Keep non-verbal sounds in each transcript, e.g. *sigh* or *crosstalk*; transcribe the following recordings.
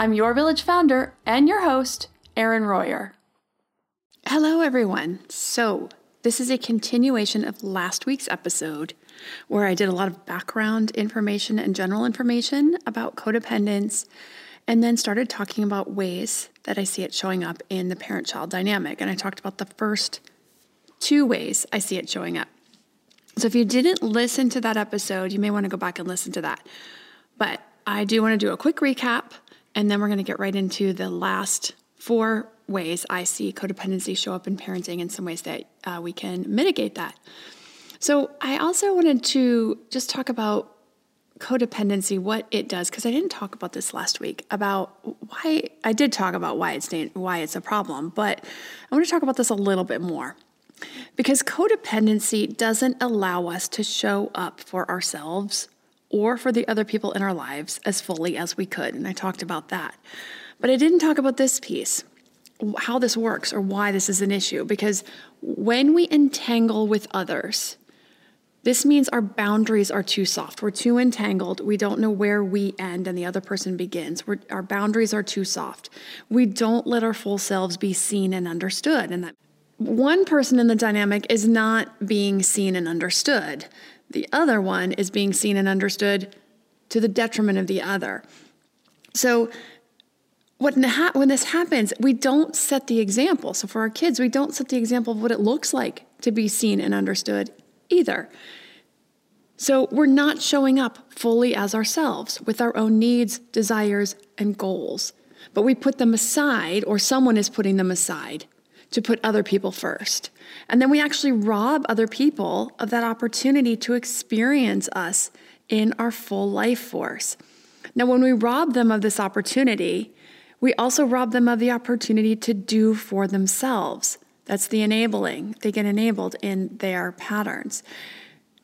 I'm your village founder and your host, Erin Royer. Hello, everyone. So, this is a continuation of last week's episode where I did a lot of background information and general information about codependence and then started talking about ways that I see it showing up in the parent child dynamic. And I talked about the first two ways I see it showing up. So if you didn't listen to that episode, you may want to go back and listen to that. But I do want to do a quick recap, and then we're going to get right into the last four ways I see codependency show up in parenting and some ways that uh, we can mitigate that. So I also wanted to just talk about codependency, what it does, because I didn't talk about this last week about why I did talk about why it's why it's a problem, but I want to talk about this a little bit more. Because codependency doesn't allow us to show up for ourselves or for the other people in our lives as fully as we could. And I talked about that. But I didn't talk about this piece, how this works or why this is an issue. Because when we entangle with others, this means our boundaries are too soft. We're too entangled. We don't know where we end and the other person begins. We're, our boundaries are too soft. We don't let our full selves be seen and understood. And that one person in the dynamic is not being seen and understood. The other one is being seen and understood to the detriment of the other. So, what when this happens, we don't set the example. So, for our kids, we don't set the example of what it looks like to be seen and understood either. So we're not showing up fully as ourselves with our own needs, desires, and goals. But we put them aside, or someone is putting them aside to put other people first. And then we actually rob other people of that opportunity to experience us in our full life force. Now, when we rob them of this opportunity, we also rob them of the opportunity to do for themselves. That's the enabling. They get enabled in their patterns.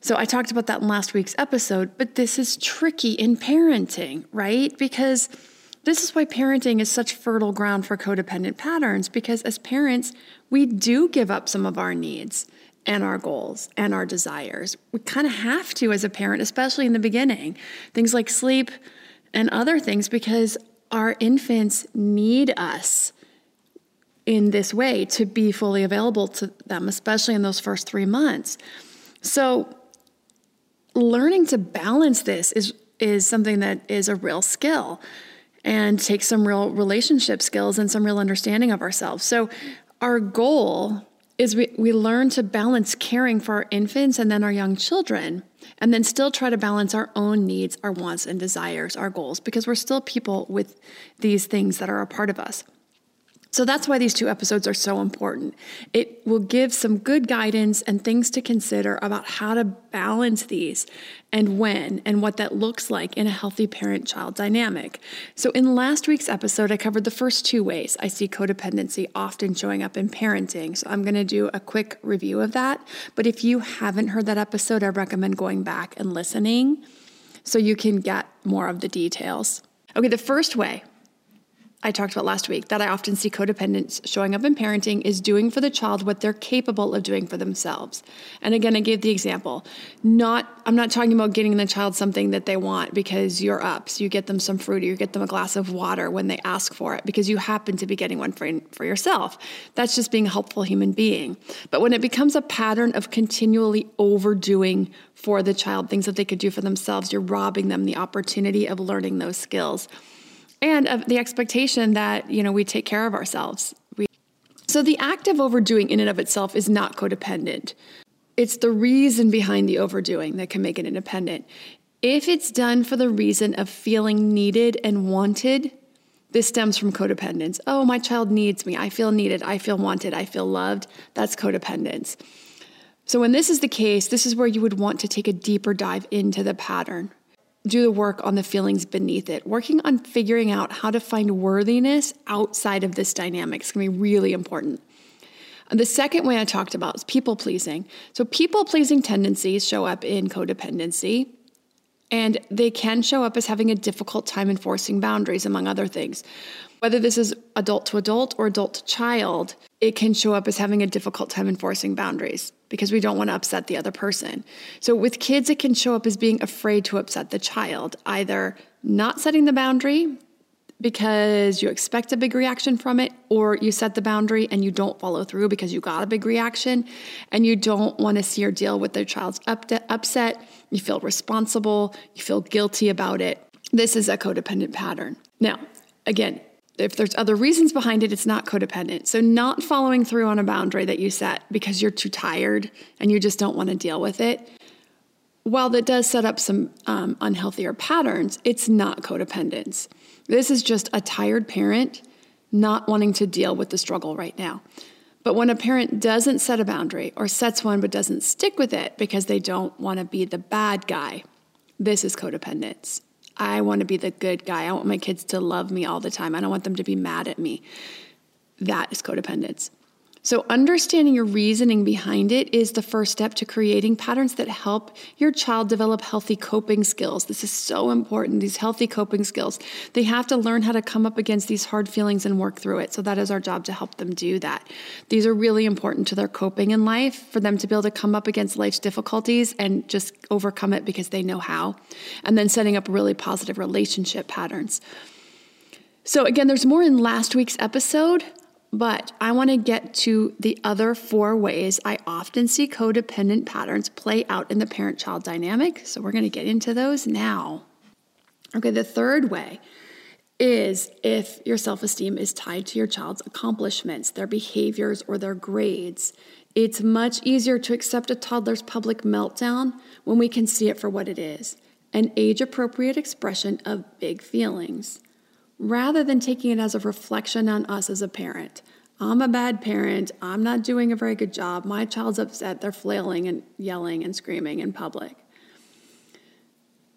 So I talked about that in last week's episode, but this is tricky in parenting, right? Because this is why parenting is such fertile ground for codependent patterns, because as parents, we do give up some of our needs and our goals and our desires. We kind of have to as a parent, especially in the beginning. Things like sleep and other things, because our infants need us in this way to be fully available to them, especially in those first three months. So, learning to balance this is, is something that is a real skill and take some real relationship skills and some real understanding of ourselves. So, our goal is we, we learn to balance caring for our infants and then our young children, and then still try to balance our own needs, our wants and desires, our goals, because we're still people with these things that are a part of us. So that's why these two episodes are so important. It will give some good guidance and things to consider about how to balance these and when and what that looks like in a healthy parent child dynamic. So, in last week's episode, I covered the first two ways I see codependency often showing up in parenting. So, I'm going to do a quick review of that. But if you haven't heard that episode, I recommend going back and listening so you can get more of the details. Okay, the first way I talked about last week that I often see codependents showing up in parenting is doing for the child what they're capable of doing for themselves. And again, I gave the example. Not I'm not talking about getting the child something that they want because you're up. So you get them some fruit or you get them a glass of water when they ask for it because you happen to be getting one for, for yourself. That's just being a helpful human being. But when it becomes a pattern of continually overdoing for the child things that they could do for themselves, you're robbing them the opportunity of learning those skills and of the expectation that you know we take care of ourselves. We, so the act of overdoing in and of itself is not codependent. It's the reason behind the overdoing that can make it independent. If it's done for the reason of feeling needed and wanted this stems from codependence. Oh my child needs me. I feel needed. I feel wanted. I feel loved. That's codependence. So when this is the case this is where you would want to take a deeper dive into the pattern do the work on the feelings beneath it. Working on figuring out how to find worthiness outside of this dynamic is going to be really important. And the second way I talked about is people pleasing. So, people pleasing tendencies show up in codependency, and they can show up as having a difficult time enforcing boundaries, among other things. Whether this is adult to adult or adult to child, it can show up as having a difficult time enforcing boundaries because we don't want to upset the other person. So with kids, it can show up as being afraid to upset the child, either not setting the boundary because you expect a big reaction from it, or you set the boundary and you don't follow through because you got a big reaction and you don't want to see or deal with their child's upset. You feel responsible, you feel guilty about it. This is a codependent pattern. Now, again, if there's other reasons behind it, it's not codependent. So, not following through on a boundary that you set because you're too tired and you just don't want to deal with it, while that does set up some um, unhealthier patterns, it's not codependence. This is just a tired parent not wanting to deal with the struggle right now. But when a parent doesn't set a boundary or sets one but doesn't stick with it because they don't want to be the bad guy, this is codependence. I want to be the good guy. I want my kids to love me all the time. I don't want them to be mad at me. That is codependence. So, understanding your reasoning behind it is the first step to creating patterns that help your child develop healthy coping skills. This is so important, these healthy coping skills. They have to learn how to come up against these hard feelings and work through it. So, that is our job to help them do that. These are really important to their coping in life for them to be able to come up against life's difficulties and just overcome it because they know how. And then setting up really positive relationship patterns. So, again, there's more in last week's episode. But I want to get to the other four ways I often see codependent patterns play out in the parent child dynamic. So we're going to get into those now. Okay, the third way is if your self esteem is tied to your child's accomplishments, their behaviors, or their grades. It's much easier to accept a toddler's public meltdown when we can see it for what it is an age appropriate expression of big feelings rather than taking it as a reflection on us as a parent. I'm a bad parent. I'm not doing a very good job. My child's upset. They're flailing and yelling and screaming in public.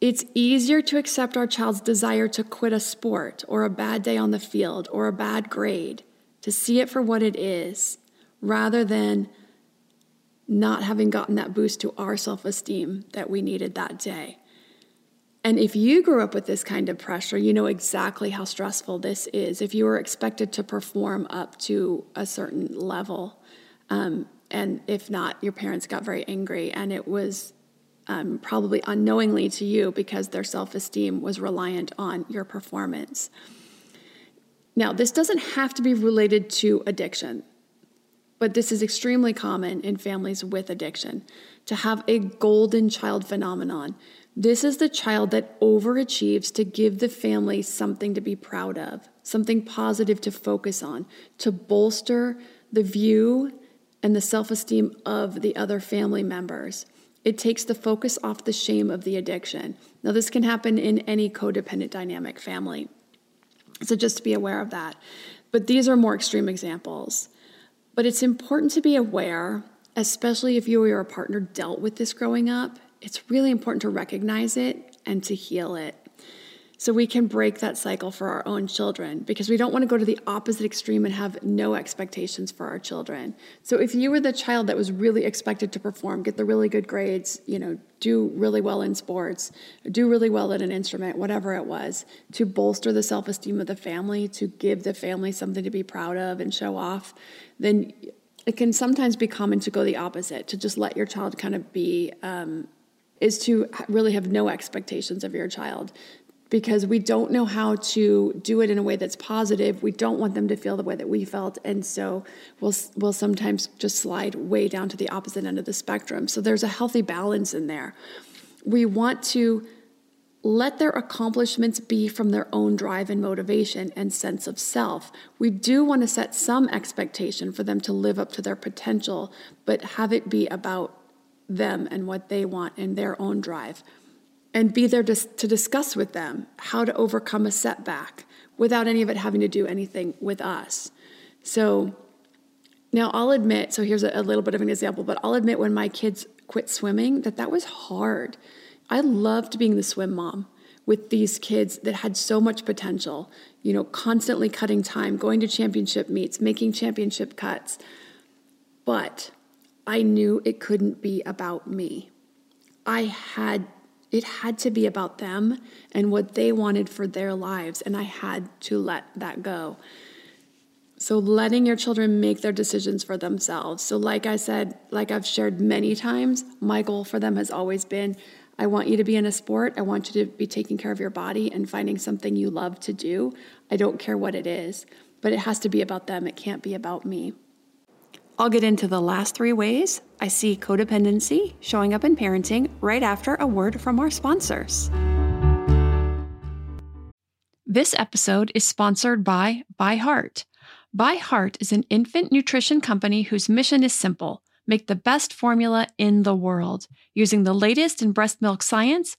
It's easier to accept our child's desire to quit a sport or a bad day on the field or a bad grade, to see it for what it is, rather than not having gotten that boost to our self esteem that we needed that day. And if you grew up with this kind of pressure, you know exactly how stressful this is. If you were expected to perform up to a certain level, um, and if not, your parents got very angry, and it was um, probably unknowingly to you because their self esteem was reliant on your performance. Now, this doesn't have to be related to addiction, but this is extremely common in families with addiction to have a golden child phenomenon this is the child that overachieves to give the family something to be proud of, something positive to focus on, to bolster the view and the self esteem of the other family members. It takes the focus off the shame of the addiction. Now, this can happen in any codependent dynamic family. So, just to be aware of that. But these are more extreme examples. But it's important to be aware, especially if you or your partner dealt with this growing up, it's really important to recognize it and to heal it so we can break that cycle for our own children because we don't want to go to the opposite extreme and have no expectations for our children. So if you were the child that was really expected to perform, get the really good grades, you know, do really well in sports, do really well at an instrument, whatever it was, to bolster the self-esteem of the family, to give the family something to be proud of and show off, then it can sometimes be common to go the opposite, to just let your child kind of be um, is to really have no expectations of your child because we don't know how to do it in a way that's positive. We don't want them to feel the way that we felt, and so we'll we'll sometimes just slide way down to the opposite end of the spectrum. So there's a healthy balance in there. We want to let their accomplishments be from their own drive and motivation and sense of self. We do want to set some expectation for them to live up to their potential, but have it be about them and what they want and their own drive and be there to, to discuss with them how to overcome a setback without any of it having to do anything with us. So now I'll admit, so here's a, a little bit of an example, but I'll admit when my kids quit swimming that that was hard. I loved being the swim mom with these kids that had so much potential, you know, constantly cutting time, going to championship meets, making championship cuts. But I knew it couldn't be about me. I had it had to be about them and what they wanted for their lives, and I had to let that go. So, letting your children make their decisions for themselves. So, like I said, like I've shared many times, my goal for them has always been I want you to be in a sport. I want you to be taking care of your body and finding something you love to do. I don't care what it is, but it has to be about them. It can't be about me. I'll get into the last three ways I see codependency showing up in parenting right after a word from our sponsors. This episode is sponsored by ByHeart. By Heart is an infant nutrition company whose mission is simple make the best formula in the world. Using the latest in breast milk science,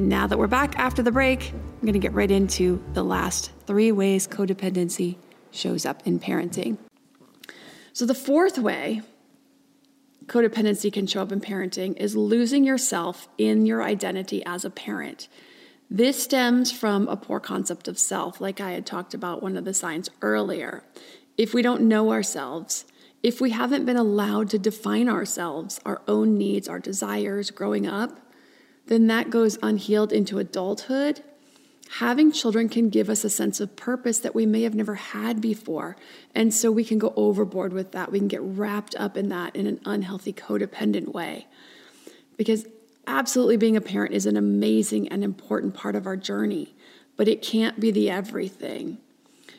Now that we're back after the break, I'm going to get right into the last three ways codependency shows up in parenting. So, the fourth way codependency can show up in parenting is losing yourself in your identity as a parent. This stems from a poor concept of self, like I had talked about one of the signs earlier. If we don't know ourselves, if we haven't been allowed to define ourselves, our own needs, our desires growing up, then that goes unhealed into adulthood. Having children can give us a sense of purpose that we may have never had before. And so we can go overboard with that. We can get wrapped up in that in an unhealthy, codependent way. Because absolutely being a parent is an amazing and important part of our journey, but it can't be the everything.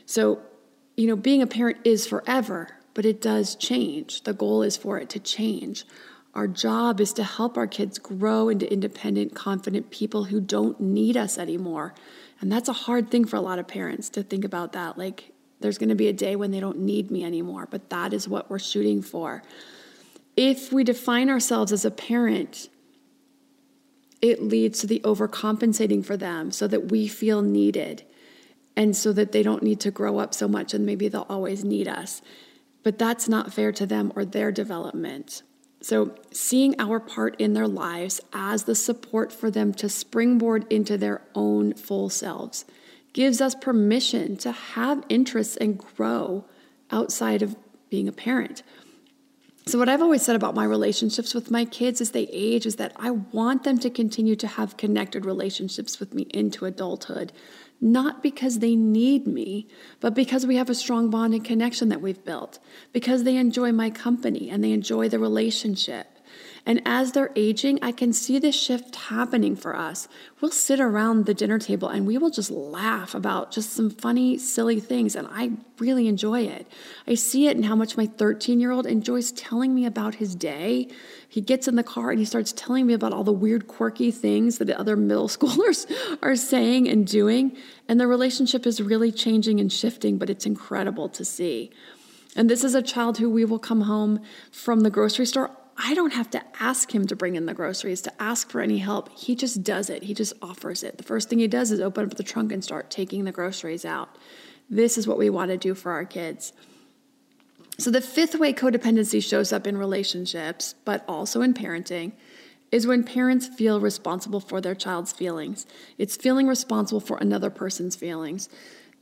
So, you know, being a parent is forever, but it does change. The goal is for it to change. Our job is to help our kids grow into independent, confident people who don't need us anymore. And that's a hard thing for a lot of parents to think about that. Like, There's going to be a day when they don't need me anymore, but that is what we're shooting for. If we define ourselves as a parent, it leads to the overcompensating for them so that we feel needed and so that they don't need to grow up so much and maybe they'll always need us. But that's not fair to them or their development. So, seeing our part in their lives as the support for them to springboard into their own full selves gives us permission to have interests and grow outside of being a parent. So, what I've always said about my relationships with my kids as they age is that I want them to continue to have connected relationships with me into adulthood not because they need me, but because we have a strong bond and connection that we've built, because they enjoy my company and they enjoy the relationship. And as they're aging, I can see this shift happening for us. We'll sit around the dinner table and we will just laugh about just some funny, silly things. And I really enjoy it. I see it in how much my 13 year old enjoys telling me about his day. He gets in the car and he starts telling me about all the weird, quirky things that other middle *laughs* schoolers are saying and doing. And the relationship is really changing and shifting, but it's incredible to see. And this is a child who we will come home from the grocery store I don't have to ask him to bring in the groceries, to ask for any help. He just does it. He just offers it. The first thing he does is open up the trunk and start taking the groceries out. This is what we want to do for our kids. So, the fifth way codependency shows up in relationships, but also in parenting, is when parents feel responsible for their child's feelings. It's feeling responsible for another person's feelings.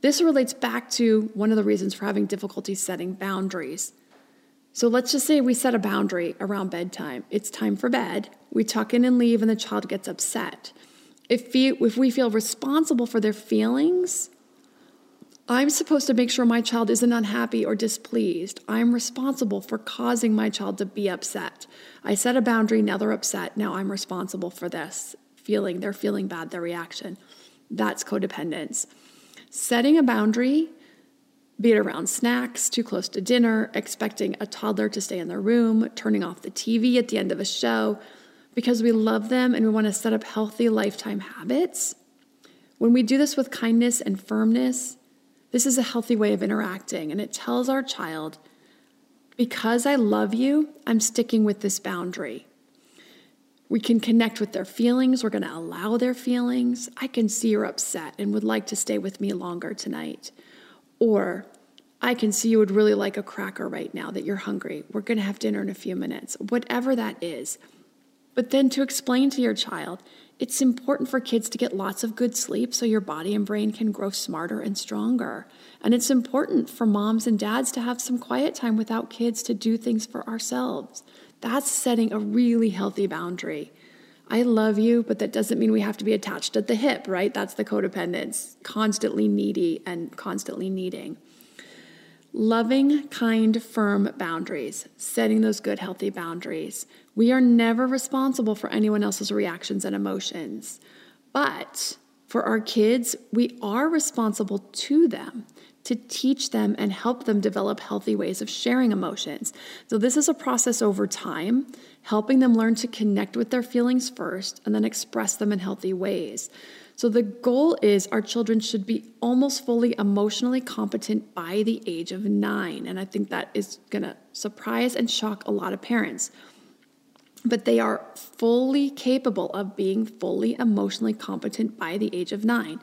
This relates back to one of the reasons for having difficulty setting boundaries. So let's just say we set a boundary around bedtime. It's time for bed. We tuck in and leave, and the child gets upset. If we, if we feel responsible for their feelings, I'm supposed to make sure my child isn't unhappy or displeased. I'm responsible for causing my child to be upset. I set a boundary, now they're upset. Now I'm responsible for this feeling. They're feeling bad, their reaction. That's codependence. Setting a boundary be it around snacks, too close to dinner, expecting a toddler to stay in their room, turning off the TV at the end of a show, because we love them and we want to set up healthy lifetime habits. When we do this with kindness and firmness, this is a healthy way of interacting, and it tells our child, because I love you, I'm sticking with this boundary. We can connect with their feelings. We're going to allow their feelings. I can see you're upset and would like to stay with me longer tonight. Or I can see you would really like a cracker right now that you're hungry. We're going to have dinner in a few minutes, whatever that is. But then to explain to your child, it's important for kids to get lots of good sleep so your body and brain can grow smarter and stronger. And it's important for moms and dads to have some quiet time without kids to do things for ourselves. That's setting a really healthy boundary. I love you, but that doesn't mean we have to be attached at the hip, right? That's the codependence, constantly needy and constantly needing. Loving, kind, firm boundaries, setting those good, healthy boundaries. We are never responsible for anyone else's reactions and emotions. But for our kids, we are responsible to them to teach them and help them develop healthy ways of sharing emotions. So, this is a process over time, helping them learn to connect with their feelings first and then express them in healthy ways. So, the goal is our children should be almost fully emotionally competent by the age of nine. And I think that is to surprise and shock a lot of parents. But they are fully capable of being fully emotionally competent by the age of nine.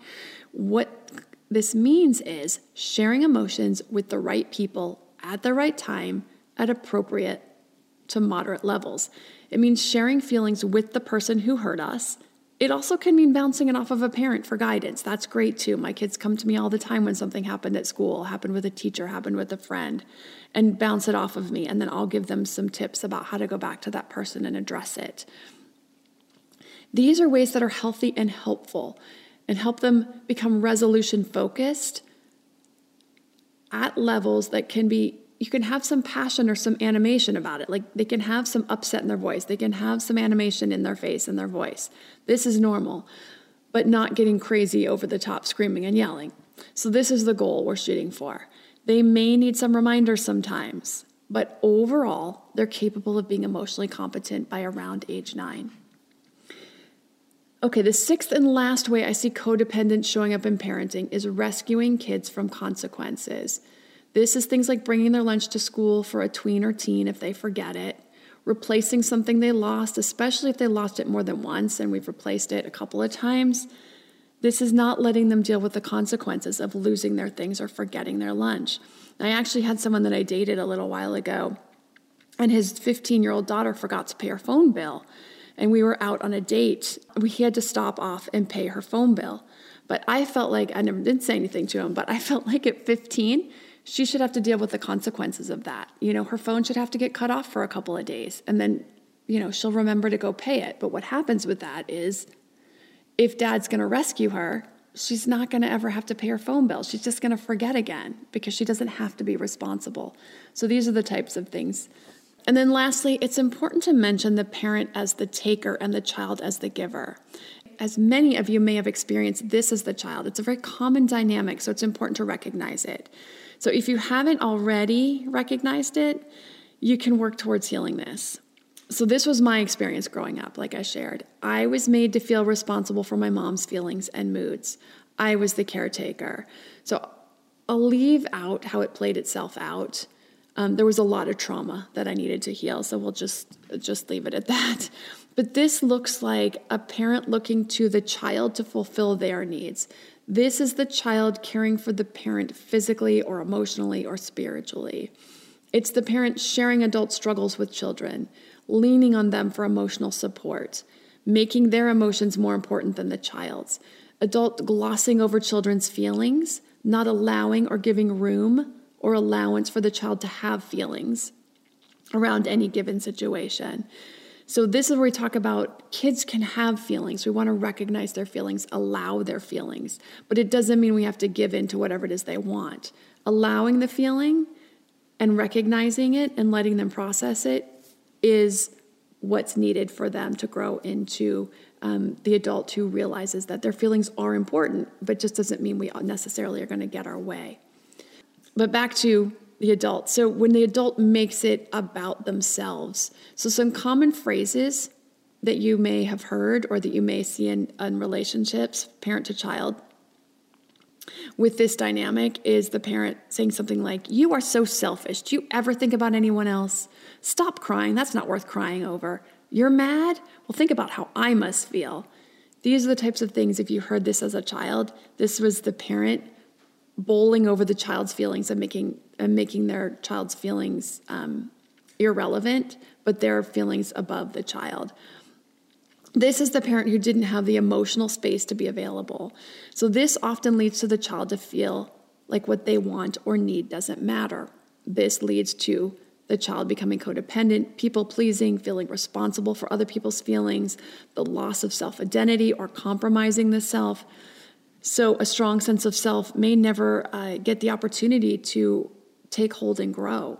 What this means is sharing emotions with the right people at the right time at appropriate to moderate levels. It means sharing feelings with the person who hurt us. It also can mean bouncing it off of a parent for guidance. That's great too. My kids come to me all the time when something happened at school, happened with a teacher, happened with a friend, and bounce it off of me. And then I'll give them some tips about how to go back to that person and address it. These are ways that are healthy and helpful and help them become resolution focused at levels that can be you can have some passion or some animation about it. Like they can have some upset in their voice, they can have some animation in their face and their voice. This is normal, but not getting crazy over the top screaming and yelling. So, this is the goal we're shooting for. They may need some reminders sometimes, but overall, they're capable of being emotionally competent by around age nine. Okay, the sixth and last way I see codependence showing up in parenting is rescuing kids from consequences. This is things like bringing their lunch to school for a tween or teen if they forget it, replacing something they lost, especially if they lost it more than once and we've replaced it a couple of times. This is not letting them deal with the consequences of losing their things or forgetting their lunch. I actually had someone that I dated a little while ago, and his 15 year old daughter forgot to pay her phone bill. And we were out on a date. We had to stop off and pay her phone bill. But I felt like, I never did say anything to him, but I *laughs* felt like at 15, she should have to deal with the consequences of that. You know, her phone should have to get cut off for a couple of days and then, you know, she'll remember to go pay it. But what happens with that is if dad's going to rescue her, she's not going to ever have to pay her phone bill. She's just going to forget again because she doesn't have to be responsible. So these are the types of things. And then lastly, it's important to mention the parent as the taker and the child as the giver. As many of you may have experienced this as the child, it's a very common dynamic, so it's important to recognize it. So if you haven't already recognized it, you can work towards healing this. So, this was my experience growing up, like I shared. I was made to feel responsible for my mom's feelings and moods. I was the caretaker. So, I'll leave out how it played itself out. Um, there was a lot of trauma that I needed to heal, so we'll just just leave it at that. But this looks like a parent looking to the child to fulfill their needs. This is the child caring for the parent physically or emotionally or spiritually. It's the parent sharing adult struggles with children, leaning on them for emotional support, making their emotions more important than the child's, adult glossing over children's feelings, not allowing or giving room or allowance for the child to have feelings around any given situation. So, this is where we talk about kids can have feelings. We want to recognize their feelings, allow their feelings, but it doesn't mean we have to give in to whatever it is they want. Allowing the feeling and recognizing it and letting them process it is what's needed for them to grow into um, the adult who realizes that their feelings are important, but just doesn't mean we necessarily are going to get our way. But back to the adult. So when the adult makes it about themselves, so some common phrases that you may have heard or that you may see in, in relationships, parent to child, with this dynamic is the parent saying something like, You are so selfish. Do you ever think about anyone else? Stop crying. That's not worth crying over. You're mad? Well, think about how I must feel. These are the types of things, if you heard this as a child, this was the parent bowling over the child's feelings and making, and making their child's feelings um, irrelevant, but their feelings above the child. This is the parent who didn't have the emotional space to be available. So, this often leads to the child to feel like what they want or need doesn't matter. This leads to the child becoming codependent, people pleasing, feeling responsible for other people's feelings, the loss of self identity or compromising the self. So, a strong sense of self may never uh, get the opportunity to take hold and grow.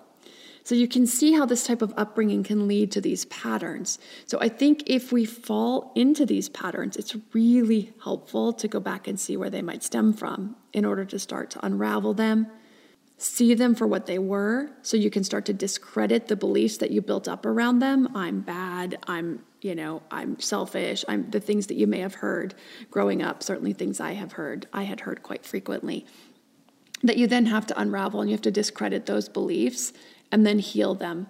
So you can see how this type of upbringing can lead to these patterns. So I think if we fall into these patterns, it's really helpful to go back and see where they might stem from in order to start to unravel them, see them for what they were, so you can start to discredit the beliefs that you built up around them. I'm bad, I'm you know, I'm selfish. I'm the things that you may have heard growing up, certainly things I have heard, I had heard quite frequently, that you then have to unravel and you have to discredit those beliefs and then heal them.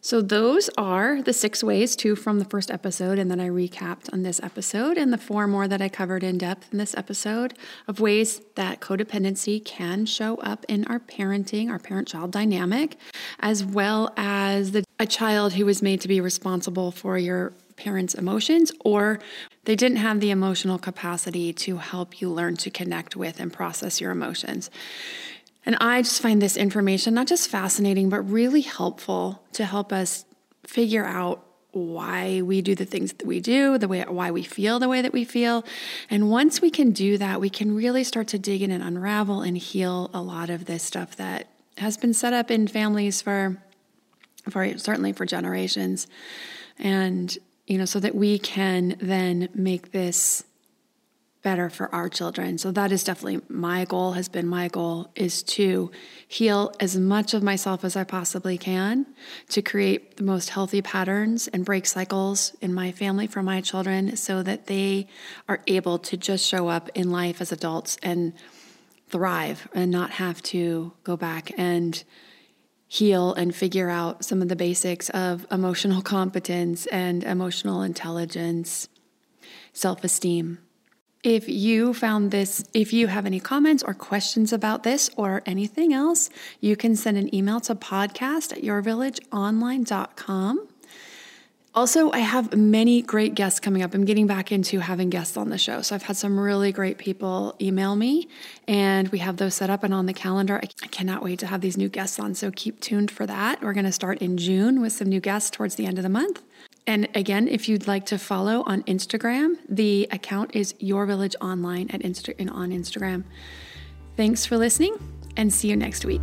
So, those are the six ways, two from the first episode, and then I recapped on this episode, and the four more that I covered in depth in this episode of ways that codependency can show up in our parenting, our parent child dynamic, as well as the, a child who was made to be responsible for your parents' emotions or they didn't have the emotional capacity to help you learn to connect with and process your emotions. And I just find this information not just fascinating, but really helpful to help us figure out why we do the things that we do, the way why we feel the way that we feel. And once we can do that, we can really start to dig in and unravel and heal a lot of this stuff that has been set up in families for for certainly for generations. And you know, so that we can then make this better for our children. So that is definitely my goal has been my goal is to heal as much of myself as I possibly can to create the most healthy patterns and break cycles in my family for my children so that they are able to just show up in life as adults and thrive and not have to go back and heal and figure out some of the basics of emotional *laughs* competence and emotional intelligence, self esteem. If you found this, if you have any comments or questions about this or anything else, you can send an email to podcast at yourvillageonline.com. Also, I have many great guests coming up. I'm getting back into having guests on the show. So I've had some really great people email me, and we have those set up and on the calendar. I cannot wait to have these new guests on. So keep tuned for that. We're going to start in June with some new guests towards the end of the month. And again, if you'd like to follow on Instagram, the account is Your Village Online at Insta- on Instagram. Thanks for listening, and see you next week.